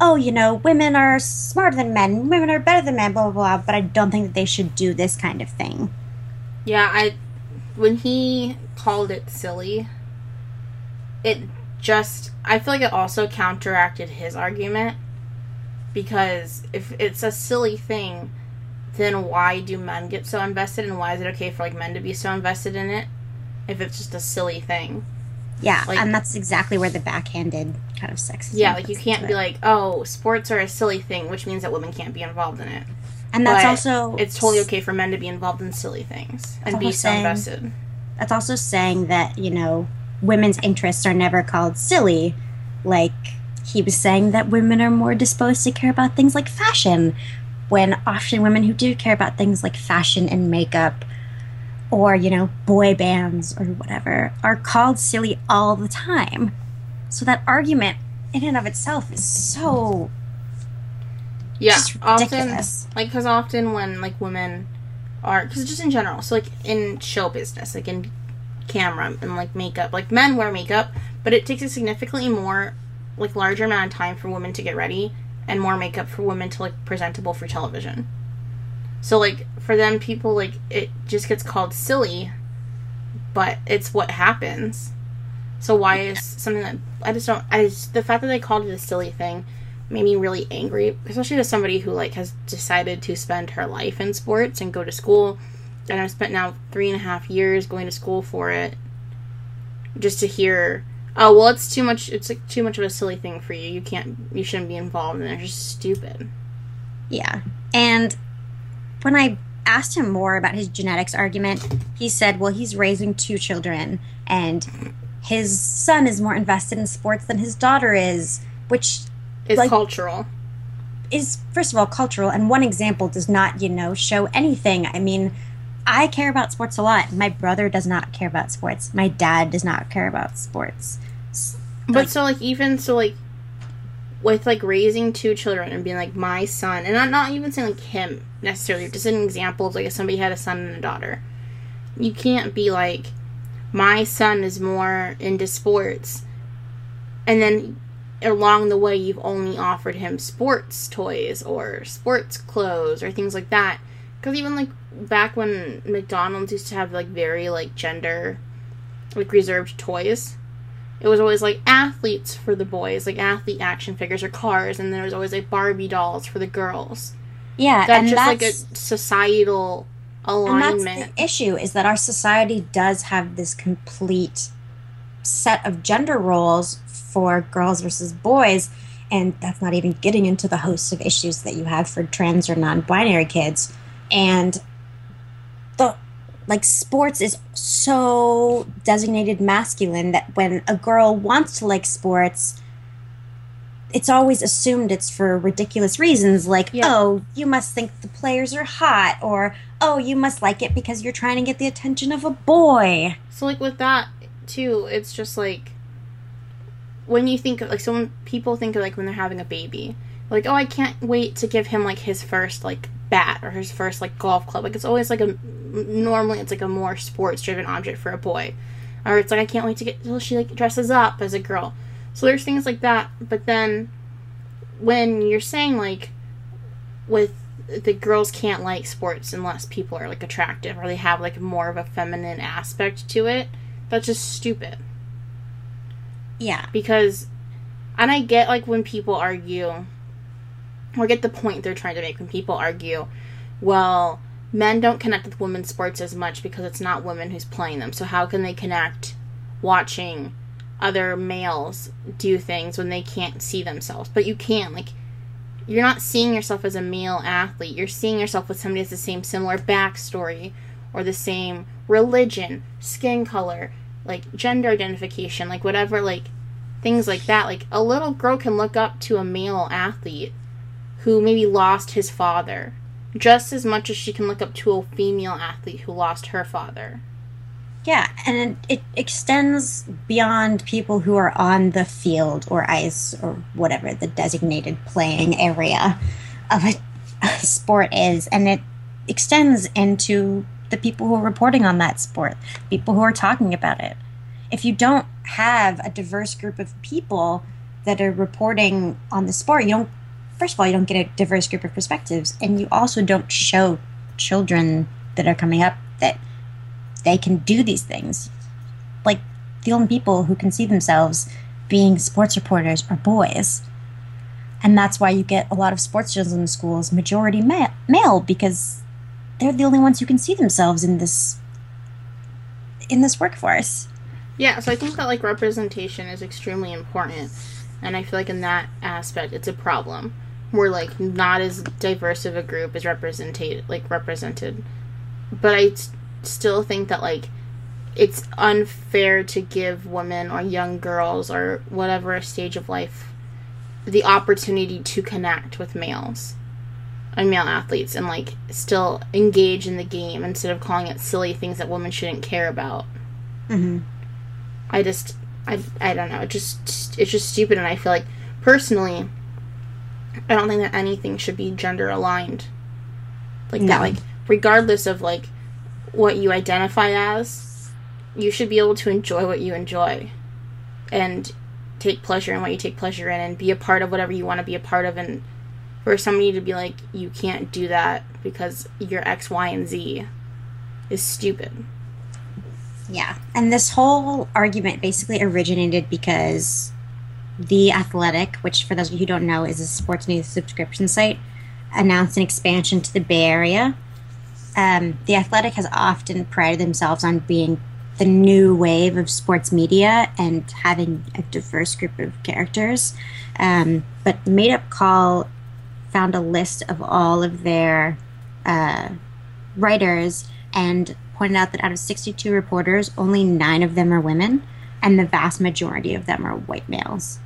B: oh, you know, women are smarter than men, women are better than men, blah blah blah. But I don't think that they should do this kind of thing.
A: Yeah, I when he called it silly, it just I feel like it also counteracted his argument because if it's a silly thing, then why do men get so invested and why is it okay for like men to be so invested in it if it's just a silly thing?
B: Yeah, like, and that's exactly where the backhanded kind of sex.
A: Yeah, like you can't be like, "Oh, sports are a silly thing," which means that women can't be involved in it.
B: And that's but also
A: it's totally okay for men to be involved in silly things and be so saying, invested.
B: That's also saying that you know women's interests are never called silly Like, he was saying that women are more disposed to care about things like fashion, when often women who do care about things like fashion and makeup or, you know, boy bands or whatever are called silly all the time. So that argument in and of itself is so
A: Yeah, often like because often when like women are because just in general, so like in show business, like in camera and like makeup, like men wear makeup, but it takes a significantly more like larger amount of time for women to get ready and more makeup for women to like presentable for television. So like for them, people like it just gets called silly, but it's what happens. So why is something that I just don't? I just, the fact that they called it a silly thing made me really angry, especially as somebody who like has decided to spend her life in sports and go to school, and I've spent now three and a half years going to school for it, just to hear, oh well, it's too much. It's like too much of a silly thing for you. You can't. You shouldn't be involved, and it's just stupid.
B: Yeah. And when I asked him more about his genetics argument, he said, well, he's raising two children, and his son is more invested in sports than his daughter is, which
A: It's
B: Like-
A: cultural.
B: is, first of all, cultural, and one example does not, you know, show anything. I mean, I care about sports a lot. My brother does not care about sports. My dad does not care about sports.
A: But
B: Like-
A: so like even so like with like raising two children and being like my son and I'm not even saying like him necessarily, just an example of like if somebody had a son and a daughter. You can't be like my son is more into sports and then along the way you've only offered him sports toys or sports clothes or things like that. Because even like back when mcdonald's used to have like very like gender like reserved toys it was always like athletes for the boys like athlete action figures or cars and there was always like barbie dolls for the girls.
B: Yeah,
A: that's
B: and
A: just
B: that's,
A: like a societal alignment
B: and that's the issue is that our society does have this complete set of gender roles for girls versus boys and that's not even getting into the host of issues that you have for trans or non-binary kids and the like sports is so designated masculine that when a girl wants to like sports it's always assumed it's for ridiculous reasons like
A: Yeah.
B: oh you must think the players are hot or oh you must like it because you're trying to get the attention of a boy
A: So like with that too, it's just like when you think of like so people think of like when they're having a baby, like oh I can't wait to give him like his first like bat or his first like golf club. Like it's always like a normally it's like a more sports driven object for a boy, or it's like I can't wait to get till she like dresses up as a girl. So there's things like that, but then when you're saying like with the girls can't like sports unless people are like attractive or they have like more of a feminine aspect to it that's just stupid.
B: Yeah.
A: Because and i get like when people argue or get the point they're trying to make when people argue well men don't connect with women's sports as much because it's not women who's playing them. So how can they connect watching other males do things when they can't see themselves? But you can like you're not seeing yourself as a male athlete. You're seeing yourself with somebody that's the same similar backstory or the same religion skin color like gender identification like whatever like things like that. Like a little girl can look up to a male athlete who maybe lost his father just as much as she can look up to a female athlete who lost her father.
B: Yeah, and it, it extends beyond people who are on the field or ice or whatever the designated playing area of a, a sport is, and it extends into the people who are reporting on that sport, people who are talking about it. If you don't have a diverse group of people that are reporting on the sport, you don't. First of all, you don't get a diverse group of perspectives, and you also don't show children that are coming up that they can do these things. Like the only people who can see themselves being sports reporters are boys. And that's why you get a lot of sports journalism schools majority ma- male because they're the only ones who can see themselves in this in this workforce.
A: Yeah, so I think that like representation is extremely important, and I feel like in that aspect it's a problem. Where like not as diverse of a group is represented, like represented, but I s- still think that like it's unfair to give women or young girls or whatever stage of life the opportunity to connect with males and male athletes and like still engage in the game instead of calling it silly things that women shouldn't care about.
B: hmm
A: I just I I don't know. It just it's just stupid and I feel like personally I don't think that anything should be gender aligned. Like that like regardless of like what you identify as, you should be able to enjoy what you enjoy and take pleasure in what you take pleasure in and be a part of whatever you want to be a part of and for somebody to be like you can't do that because you're X, Y, and Z is stupid.
B: Yeah. And this whole argument basically originated because The Athletic, which for those of you who don't know is a sports news subscription site, announced an expansion to the Bay Area. Um, the Athletic has often prided themselves on being the new wave of sports media and having a diverse group of characters. Um, but Made Up Call found a list of all of their uh, writers and pointed out that out of 62 reporters, only nine of them are women, and the vast majority of them are white males.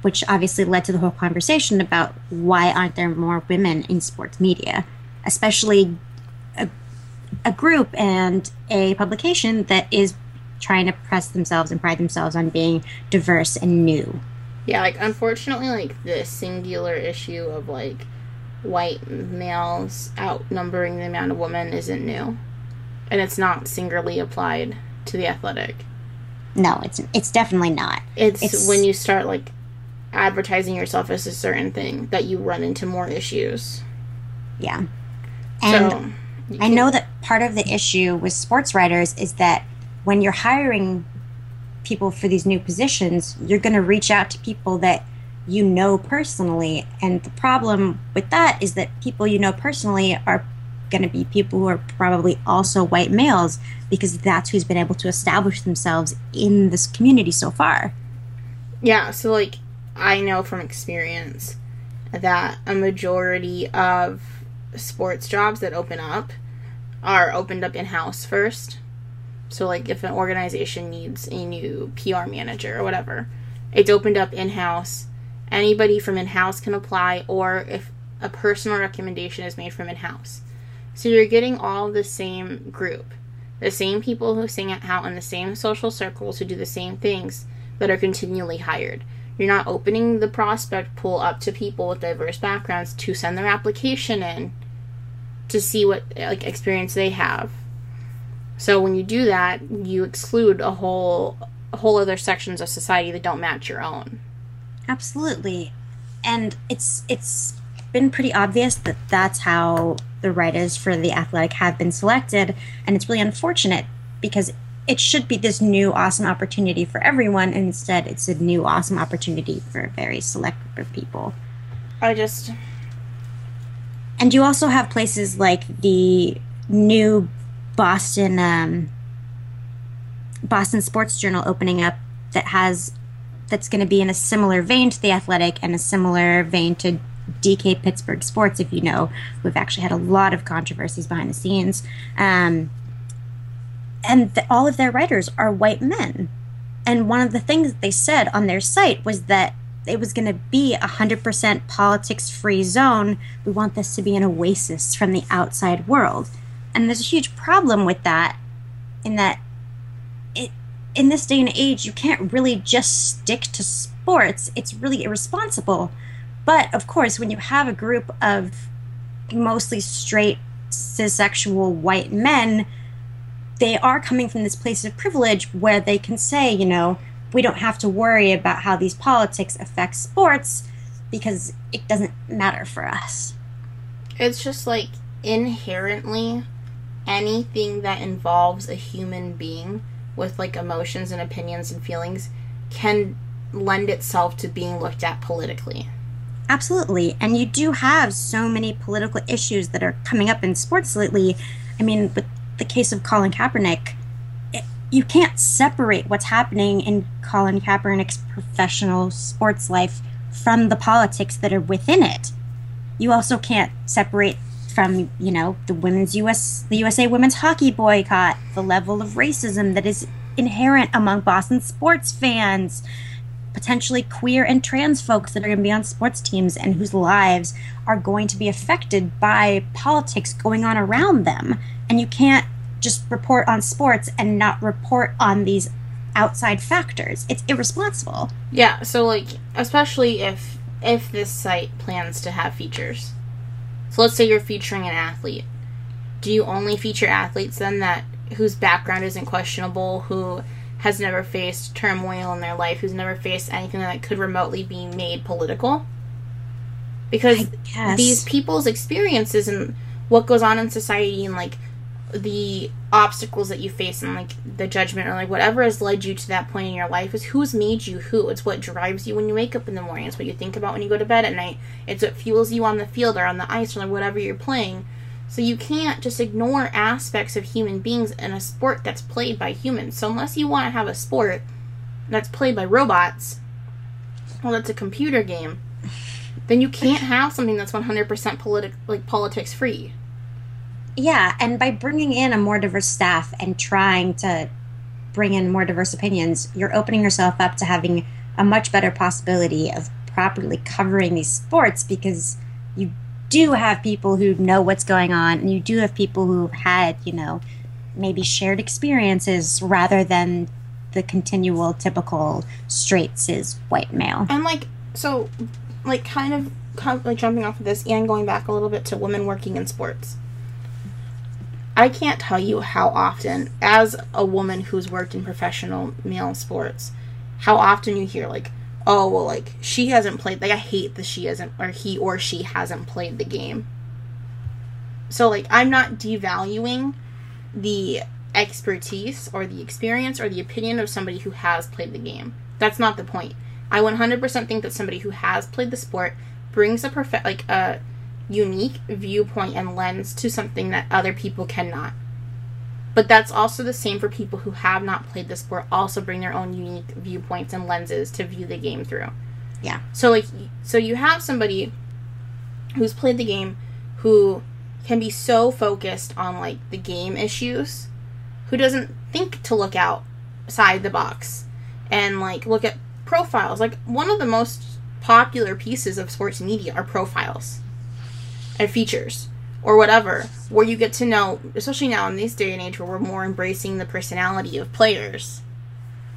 B: Which obviously led to the whole conversation about why aren't there more women in sports media, especially a, a group and a publication that is trying to press themselves and pride themselves on being diverse and new.
A: Yeah, like unfortunately, like the singular issue of like white males outnumbering the amount of women isn't new, and it's not singularly applied to the athletic.
B: No, it's it's definitely not.
A: It's,
B: It's-
A: when you start like advertising yourself as a certain thing that you run into more issues.
B: Yeah. And
A: so
B: I know that part of the issue with sports writers is that when you're hiring people for these new positions, you're going to reach out to people that you know personally. And the problem with that is that people you know personally are going to be people who are probably also white males because that's who's been able to establish themselves in this community so far.
A: Yeah, so like I know from experience that a majority of sports jobs that open up are opened up in house first. So like if an organization needs a new PR manager or whatever, it's opened up in house. Anybody from in house can apply or if a personal recommendation is made from in house. So you're getting all the same group. The same people who sing out in the same social circles who do the same things that are continually hired. You're not opening the prospect pool up to people with diverse backgrounds to send their application in to see what like experience they have. So when you do that, you exclude a whole a whole other sections of society that don't match your own.
B: Absolutely. And it's it's been pretty obvious that that's how the writers for the athletic have been selected and it's really unfortunate because it should be this new awesome opportunity for everyone and instead it's a new awesome opportunity for a very select group of people.
A: I just
B: And you also have places like the new Boston um, Boston Sports Journal opening up that has that's going to be in a similar vein to the Athletic and a similar vein to DK Pittsburgh Sports. If you know, we've actually had a lot of controversies behind the scenes, um, and th- all of their writers are white men. And one of the things that they said on their site was that it was going to be a 100% politics free zone. We want this to be an oasis from the outside world. And there's a huge problem with that, in that it, in this day and age, you can't really just stick to sports. It's really irresponsible. But of course, when you have a group of mostly straight, cissexual white men, they are coming from this place of privilege where they can say, you know, we don't have to worry about how these politics affect sports because it doesn't matter for us.
A: it's just like inherently anything that involves a human being with like emotions and opinions and feelings can lend itself to being looked at politically.
B: Absolutely. And you do have so many political issues that are coming up in sports lately. I mean, with the case of Colin Kaepernick, it, you can't separate what's happening in Colin Kaepernick's professional sports life from the politics that are within it. You also can't separate from you know the women's US the USA women's hockey boycott, the level of racism that is inherent among Boston sports fans, potentially queer and trans folks that are going to be on sports teams and whose lives are going to be affected by politics going on around them. And you can't just report on sports and not report on these outside factors. It's irresponsible.
A: Yeah, so like especially if if this site plans to have features. So let's say you're featuring an athlete. Do you only feature athletes then that whose background isn't questionable, who has never faced turmoil in their life, who's never faced anything that could remotely be made political? Because these people's experiences and what goes on in society and like the obstacles that you face and like the judgment or like whatever has led you to that point in your life is who's made you who. It's what drives you when you wake up in the morning. It's what you think about when you go to bed at night. It's what fuels you on the field or on the ice or like whatever you're playing. So you can't just ignore aspects of human beings in a sport that's played by humans. So unless you want to have a sport that's played by robots, well, that's a computer game. Then you can't have something that's 100% politi- like politics free.
B: Yeah, and by bringing in a more diverse staff and trying to bring in more diverse opinions, you're opening yourself up to having a much better possibility of properly covering these sports because you do have people who know what's going on and you do have people who've had, you know, maybe shared experiences rather than the continual typical straight cis white male.
A: And like so like kind of like jumping off of this and going back a little bit to women working in sports I can't tell you how often, as a woman who's worked in professional male sports, how often you hear like, "Oh, well, like she hasn't played." Like I hate that she hasn't, or he or she hasn't played the game. So like, I'm not devaluing the expertise or the experience or the opinion of somebody who has played the game. That's not the point. I 100% think that somebody who has played the sport brings a perfect like a unique viewpoint and lens to something that other people cannot. But that's also the same for people who have not played the sport, also bring their own unique viewpoints and lenses to view the game through.
B: Yeah.
A: So, like, so you have somebody who's played the game who can be so focused on, like, the game issues, who doesn't think to look outside the box and, like, look at profiles. Like, one of the most popular pieces of sports media are profiles and features or whatever, where you get to know, especially now in this day and age where we're more embracing the personality of players.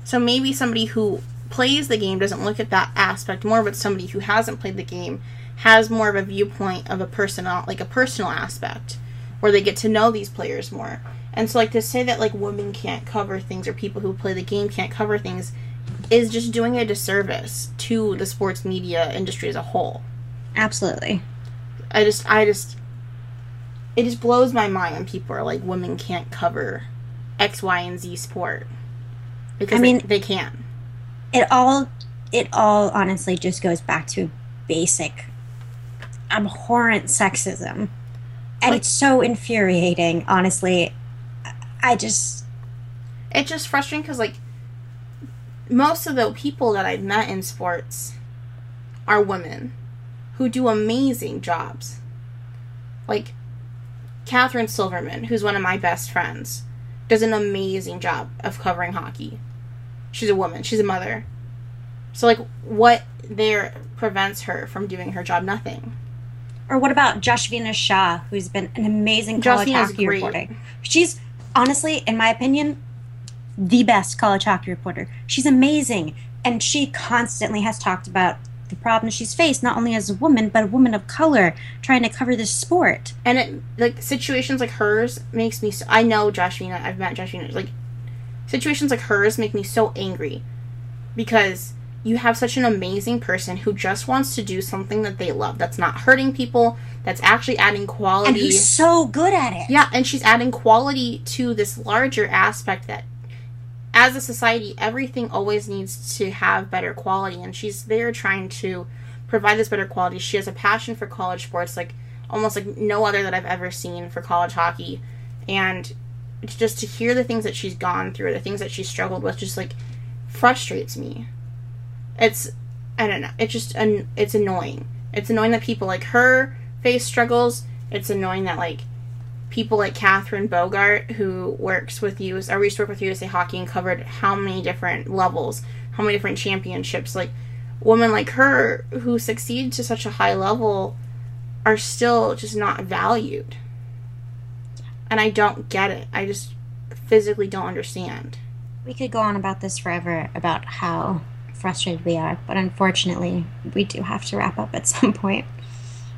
A: So maybe somebody who plays the game doesn't look at that aspect more, but somebody who hasn't played the game has more of a viewpoint of a personal, like a personal aspect, where they get to know these players more. And so, like to say that like women can't cover things or people who play the game can't cover things is just doing a disservice to the sports media industry as a whole.
B: Absolutely.
A: I just, I just, it just blows my mind when people are like, women can't cover X, Y, and Z sport because I mean, they, they can.
B: It all, it all honestly just goes back to basic, abhorrent sexism, and like, it's so infuriating. Honestly, I just,
A: it's just frustrating because like most of the people that I've met in sports are women who do amazing jobs. Like Catherine Silverman, who's one of my best friends, does an amazing job of covering hockey. She's a woman, she's a mother. So, like, what there prevents her from doing her job? Nothing.
B: Or what about Jashvina Shah, who's been an amazing college hockey great. reporter? She's honestly, in my opinion, the best college hockey reporter. She's amazing. And she constantly has talked about the problems she's faced, not only as a woman, but a woman of color trying to cover this sport.
A: And it, like situations like hers makes me. So, I know Jashvina. I've met Jashvina. Like situations like hers make me so angry because you have such an amazing person who just wants to do something that they love. That's not hurting people. That's actually adding quality. And
B: who's so good at it.
A: Yeah, and she's adding quality to this larger aspect that as a society, everything always needs to have better quality, and she's there trying to provide this better quality. She has a passion for college sports, like almost like no other that I've ever seen for college hockey, and just to hear the things that she's gone through, the things that she struggled with, just like frustrates me. It's I don't know. It's just an it's annoying. It's annoying that people like her face struggles it's annoying that like people like Catherine Bogart, who works with you, used to work with USA Hockey and covered how many different levels, how many different championships. Like, women like her who succeed to such a high level are still just not valued. And I don't get it. I just physically don't understand.
B: We could go on about this forever about how frustrated we are, but unfortunately, we do have to wrap up at some point.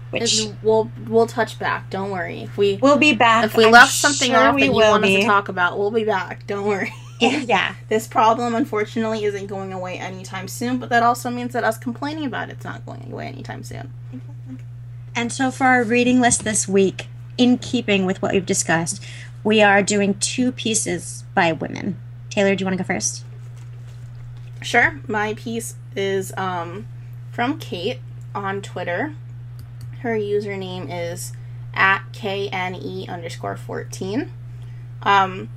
B: Which
A: we'll we'll touch back. Don't worry. If we
B: we'll be back.
A: If we I'm left something sure off that you want be. us to talk about, we'll be back. Don't worry.
B: Yeah, yeah.
A: this problem, unfortunately, isn't going away anytime soon. But that also means that us complaining about it's not going away anytime soon.
B: And so, for our reading list this week, in keeping with what we've discussed, we are doing two pieces by women. Taylor, do you want to go first?
A: Sure. My piece is um, from Kate on Twitter. Her username is at KNE underscore 14. Um,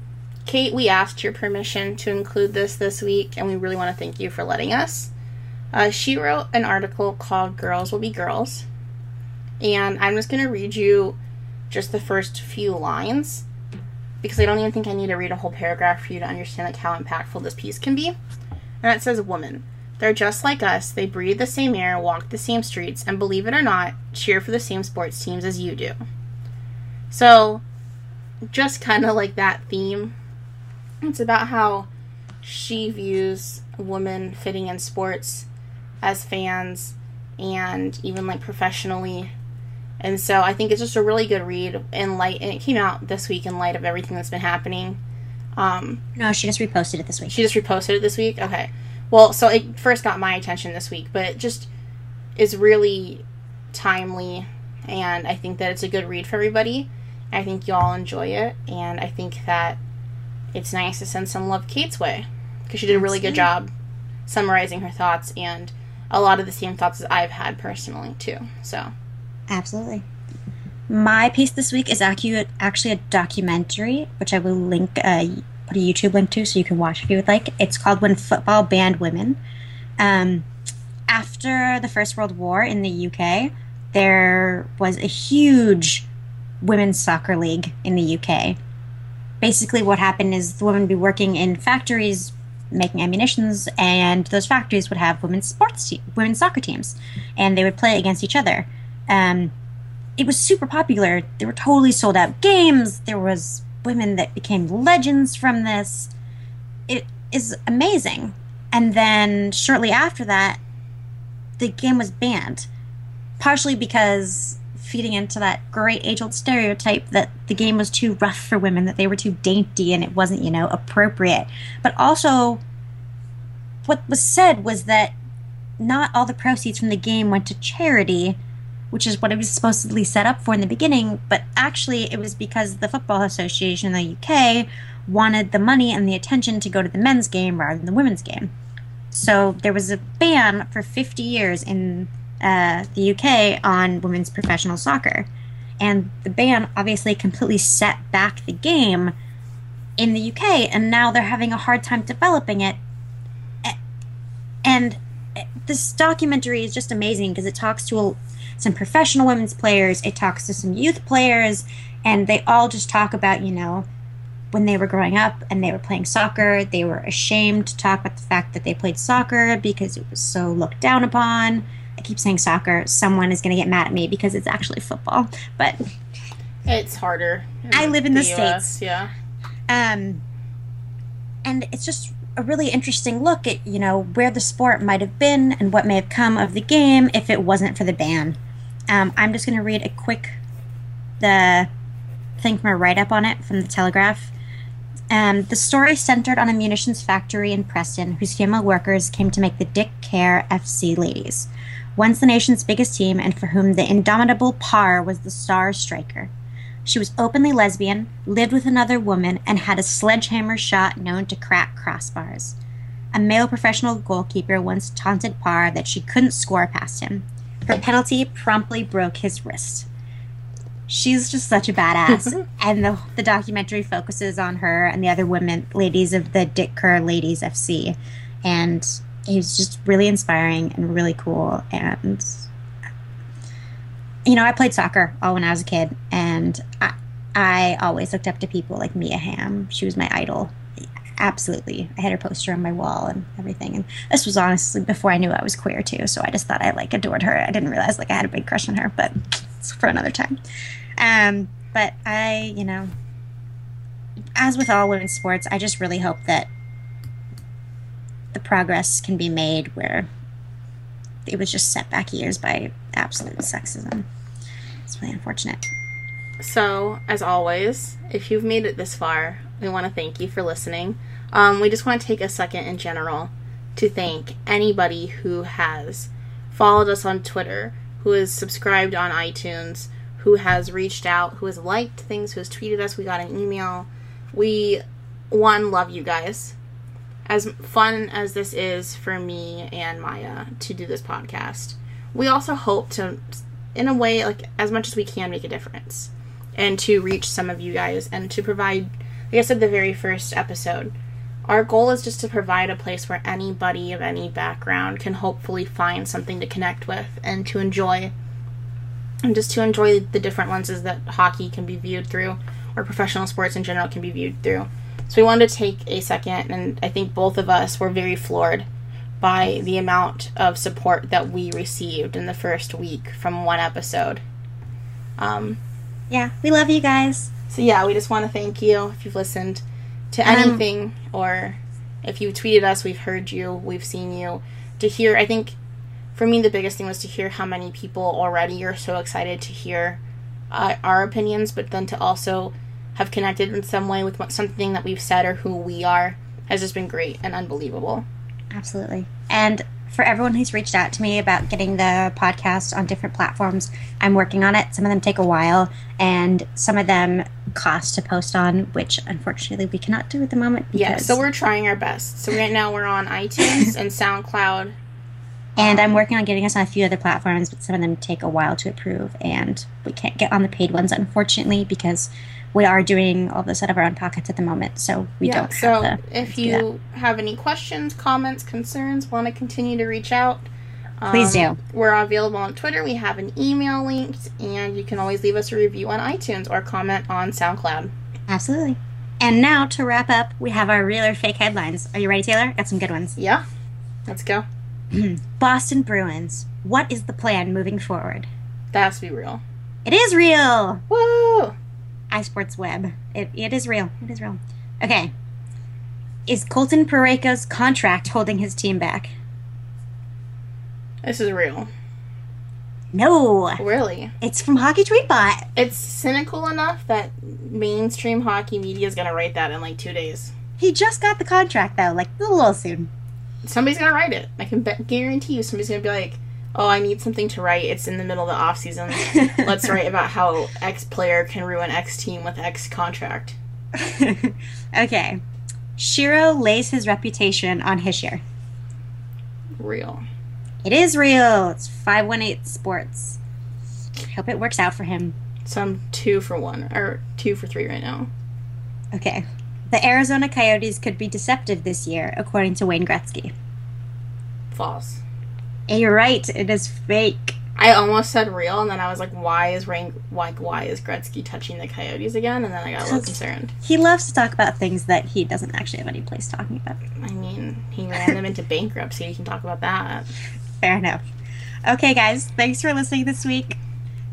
A: Kate, we asked your permission to include this this week, and we really want to thank you for letting us. Uh, she wrote an article called Girls Will Be Girls, and I'm just going to read you just the first few lines because I don't even think I need to read a whole paragraph for you to understand like how impactful this piece can be. And it says, "Woman, they're just like us. They breathe the same air, walk the same streets, and believe it or not, cheer for the same sports teams as you do." So, just kind of like that theme. It's about how she views women fitting in sports as fans and even like professionally and so I think it's just a really good read in light, and it came out this week in light of everything that's been happening. Um,
B: no, she just reposted it this week.
A: She just reposted it this week. Okay, well, so it first got my attention this week, but it just is really timely, and I think that it's a good read for everybody. I think you all enjoy it, and I think that it's nice to send some love Kate's way because she did a really good job summarizing her thoughts and a lot of the same thoughts that I've had personally too. So
B: Absolutely. My piece this week is actually a documentary, which I will link, uh, put a YouTube link to so you can watch if you would like. It's called When Football Banned Women. Um, after the First World War in the UK, there was a huge women's soccer league in the UK. Basically, what happened is the women would be working in factories making ammunitions, and those factories would have women's sports, te- women's soccer teams, and they would play against each other. Um, it was super popular. There were totally sold out games. There was women that became legends from this. It is amazing. And then shortly after that, the game was banned, partially because feeding into that great age old stereotype that the game was too rough for women, that they were too dainty and it wasn't, you know, appropriate. But also, what was said was that not all the proceeds from the game went to charity which is what it was supposedly set up for in the beginning, but actually it was because the Football Association in the UK wanted the money and the attention to go to the men's game rather than the women's game. So there was a ban for 50 years in uh, the UK on women's professional soccer. And the ban obviously completely set back the game in the UK, and now they're having a hard time developing it. And this documentary is just amazing because it talks to a, some professional women's players, it talks to some youth players, and they all just talk about, you know, when they were growing up and they were playing soccer, they were ashamed to talk about the fact that they played soccer because it was so looked down upon. I keep saying soccer. Someone is going to get mad at me because it's actually football, but
A: it's harder.
B: I live in the, the US, states.
A: Yeah.
B: Um, and it's just a really interesting look at you know where the sport might have been and what may have come of the game if it wasn't for the ban. Um, I'm just going to read a quick the thing from a write up on it from the Telegraph. Um, the story centered on a munitions factory in Preston whose female workers came to make the Dick Kerr FC ladies, once the nation's biggest team and for whom the indomitable Parr was the star striker. She was openly lesbian, lived with another woman, and had a sledgehammer shot known to crack crossbars. A male professional goalkeeper once taunted Parr that she couldn't score past him. Her penalty promptly broke his wrist. She's just such a badass, and the the documentary focuses on her and the other women, ladies of the Dick Kerr Ladies FC, and it was just really inspiring and really cool. And you know, I played soccer all when I was a kid, and I, I always looked up to people like Mia Hamm. She was my idol. Absolutely. I had her poster on my wall and everything. And this was honestly before I knew I was queer too, so I just thought I like adored her. I didn't realize like I had a big crush on her, but it's for another time. Um, but I, you know, as with all women's sports, I just really hope that the progress can be made where it was just set back years by absolute sexism. It's really unfortunate.
A: So, as always, if you've made it this far, we want to thank you for listening. Um, we just want to take a second in general to thank anybody who has followed us on Twitter, who has subscribed on iTunes, who has reached out, who has liked things, who has tweeted us. We got an email. We, one, love you guys. As fun as this is for me and Maya to do this podcast, we also hope to, in a way, like as much as we can, make a difference and to reach some of you guys and to provide, like I said, the very first episode. Our goal is just to provide a place where anybody of any background can hopefully find something to connect with and to enjoy and just to enjoy the different lenses that hockey can be viewed through or professional sports in general can be viewed through. So we wanted to take a second, and I think both of us were very floored by the amount of support that we received in the first week from one episode. Um,
B: Yeah, we love you guys.
A: so yeah, we just want to thank you if you've listened to
B: Um,
A: anything or if you tweeted us, we've heard you, we've seen you. To hear, I think for me the biggest thing was to hear how many people already are so excited to hear uh, our opinions, but then to also have connected in some way with what, something that we've said or who we are has just been great and unbelievable.
B: Absolutely. And for everyone who's reached out to me about getting the podcast on different platforms, I'm working on it. Some of them take a while, and some of them cost to post on, which unfortunately we cannot do at the moment.
A: Yeah, so we're trying our best. So right now we're on iTunes and SoundCloud.
B: And I'm working on getting us on a few other platforms, but some of them take a while to approve, and we can't get on the paid ones, unfortunately, because we are doing all this out of our own pockets at the moment. So we
A: yeah,
B: don't
A: so
B: have the.
A: if
B: to do that.
A: you have any questions, comments, concerns, want to continue to reach out,
B: Please
A: um,
B: do.
A: We're available on Twitter. We have an email linked, and you can always leave us a review on iTunes or comment on SoundCloud.
B: Absolutely. And now to wrap up, we have our real or fake headlines. Are you ready, Taylor? Got some good ones.
A: Yeah, let's go.
B: Boston Bruins. What is the plan moving forward?
A: That has to be real.
B: It is real.
A: Woo!
B: iSports Web. It, it is real. It is real. Okay. Is Colton Parayko's contract holding his team back?
A: This is real.
B: No.
A: Really.
B: It's from Hockey Tweetbot.
A: It's cynical enough that mainstream hockey media is going to write that in like two days.
B: He just got the contract though, like a little soon.
A: Somebody's going to write it. I can bet, guarantee you somebody's going to be like, oh, I need something to write. It's in the middle of the off season. Let's write about how X player can ruin X team with X contract.
B: okay. Shero lays his reputation on Hischier.
A: Real.
B: It is real. It's 518 Sports. Hope it works out for him.
A: So I'm two for one, or two for three right now.
B: Okay. The Arizona Coyotes could be deceptive this year, according to Wayne Gretzky.
A: False.
B: And you're right, it is fake.
A: I almost said real, and then I was like, "Why is Wayne like why is Gretzky touching the Coyotes again?" And then I got a little concerned.
B: He loves to talk about things that he doesn't actually have any place talking about.
A: I mean, he ran them into bankruptcy. You can talk about that.
B: Fair enough. Okay, guys, thanks for listening this week.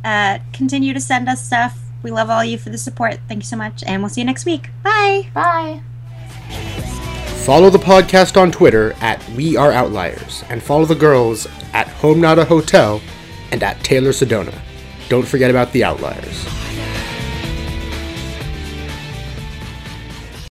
B: Uh, continue to send us stuff. We love all you for the support. Thank you so much, and we'll see you next week. Bye.
A: Bye.
C: Follow the podcast on Twitter at We Are Outliers, and follow the girls at Home Nada Hotel and at Taylor Sedona. Don't forget about the Outliers.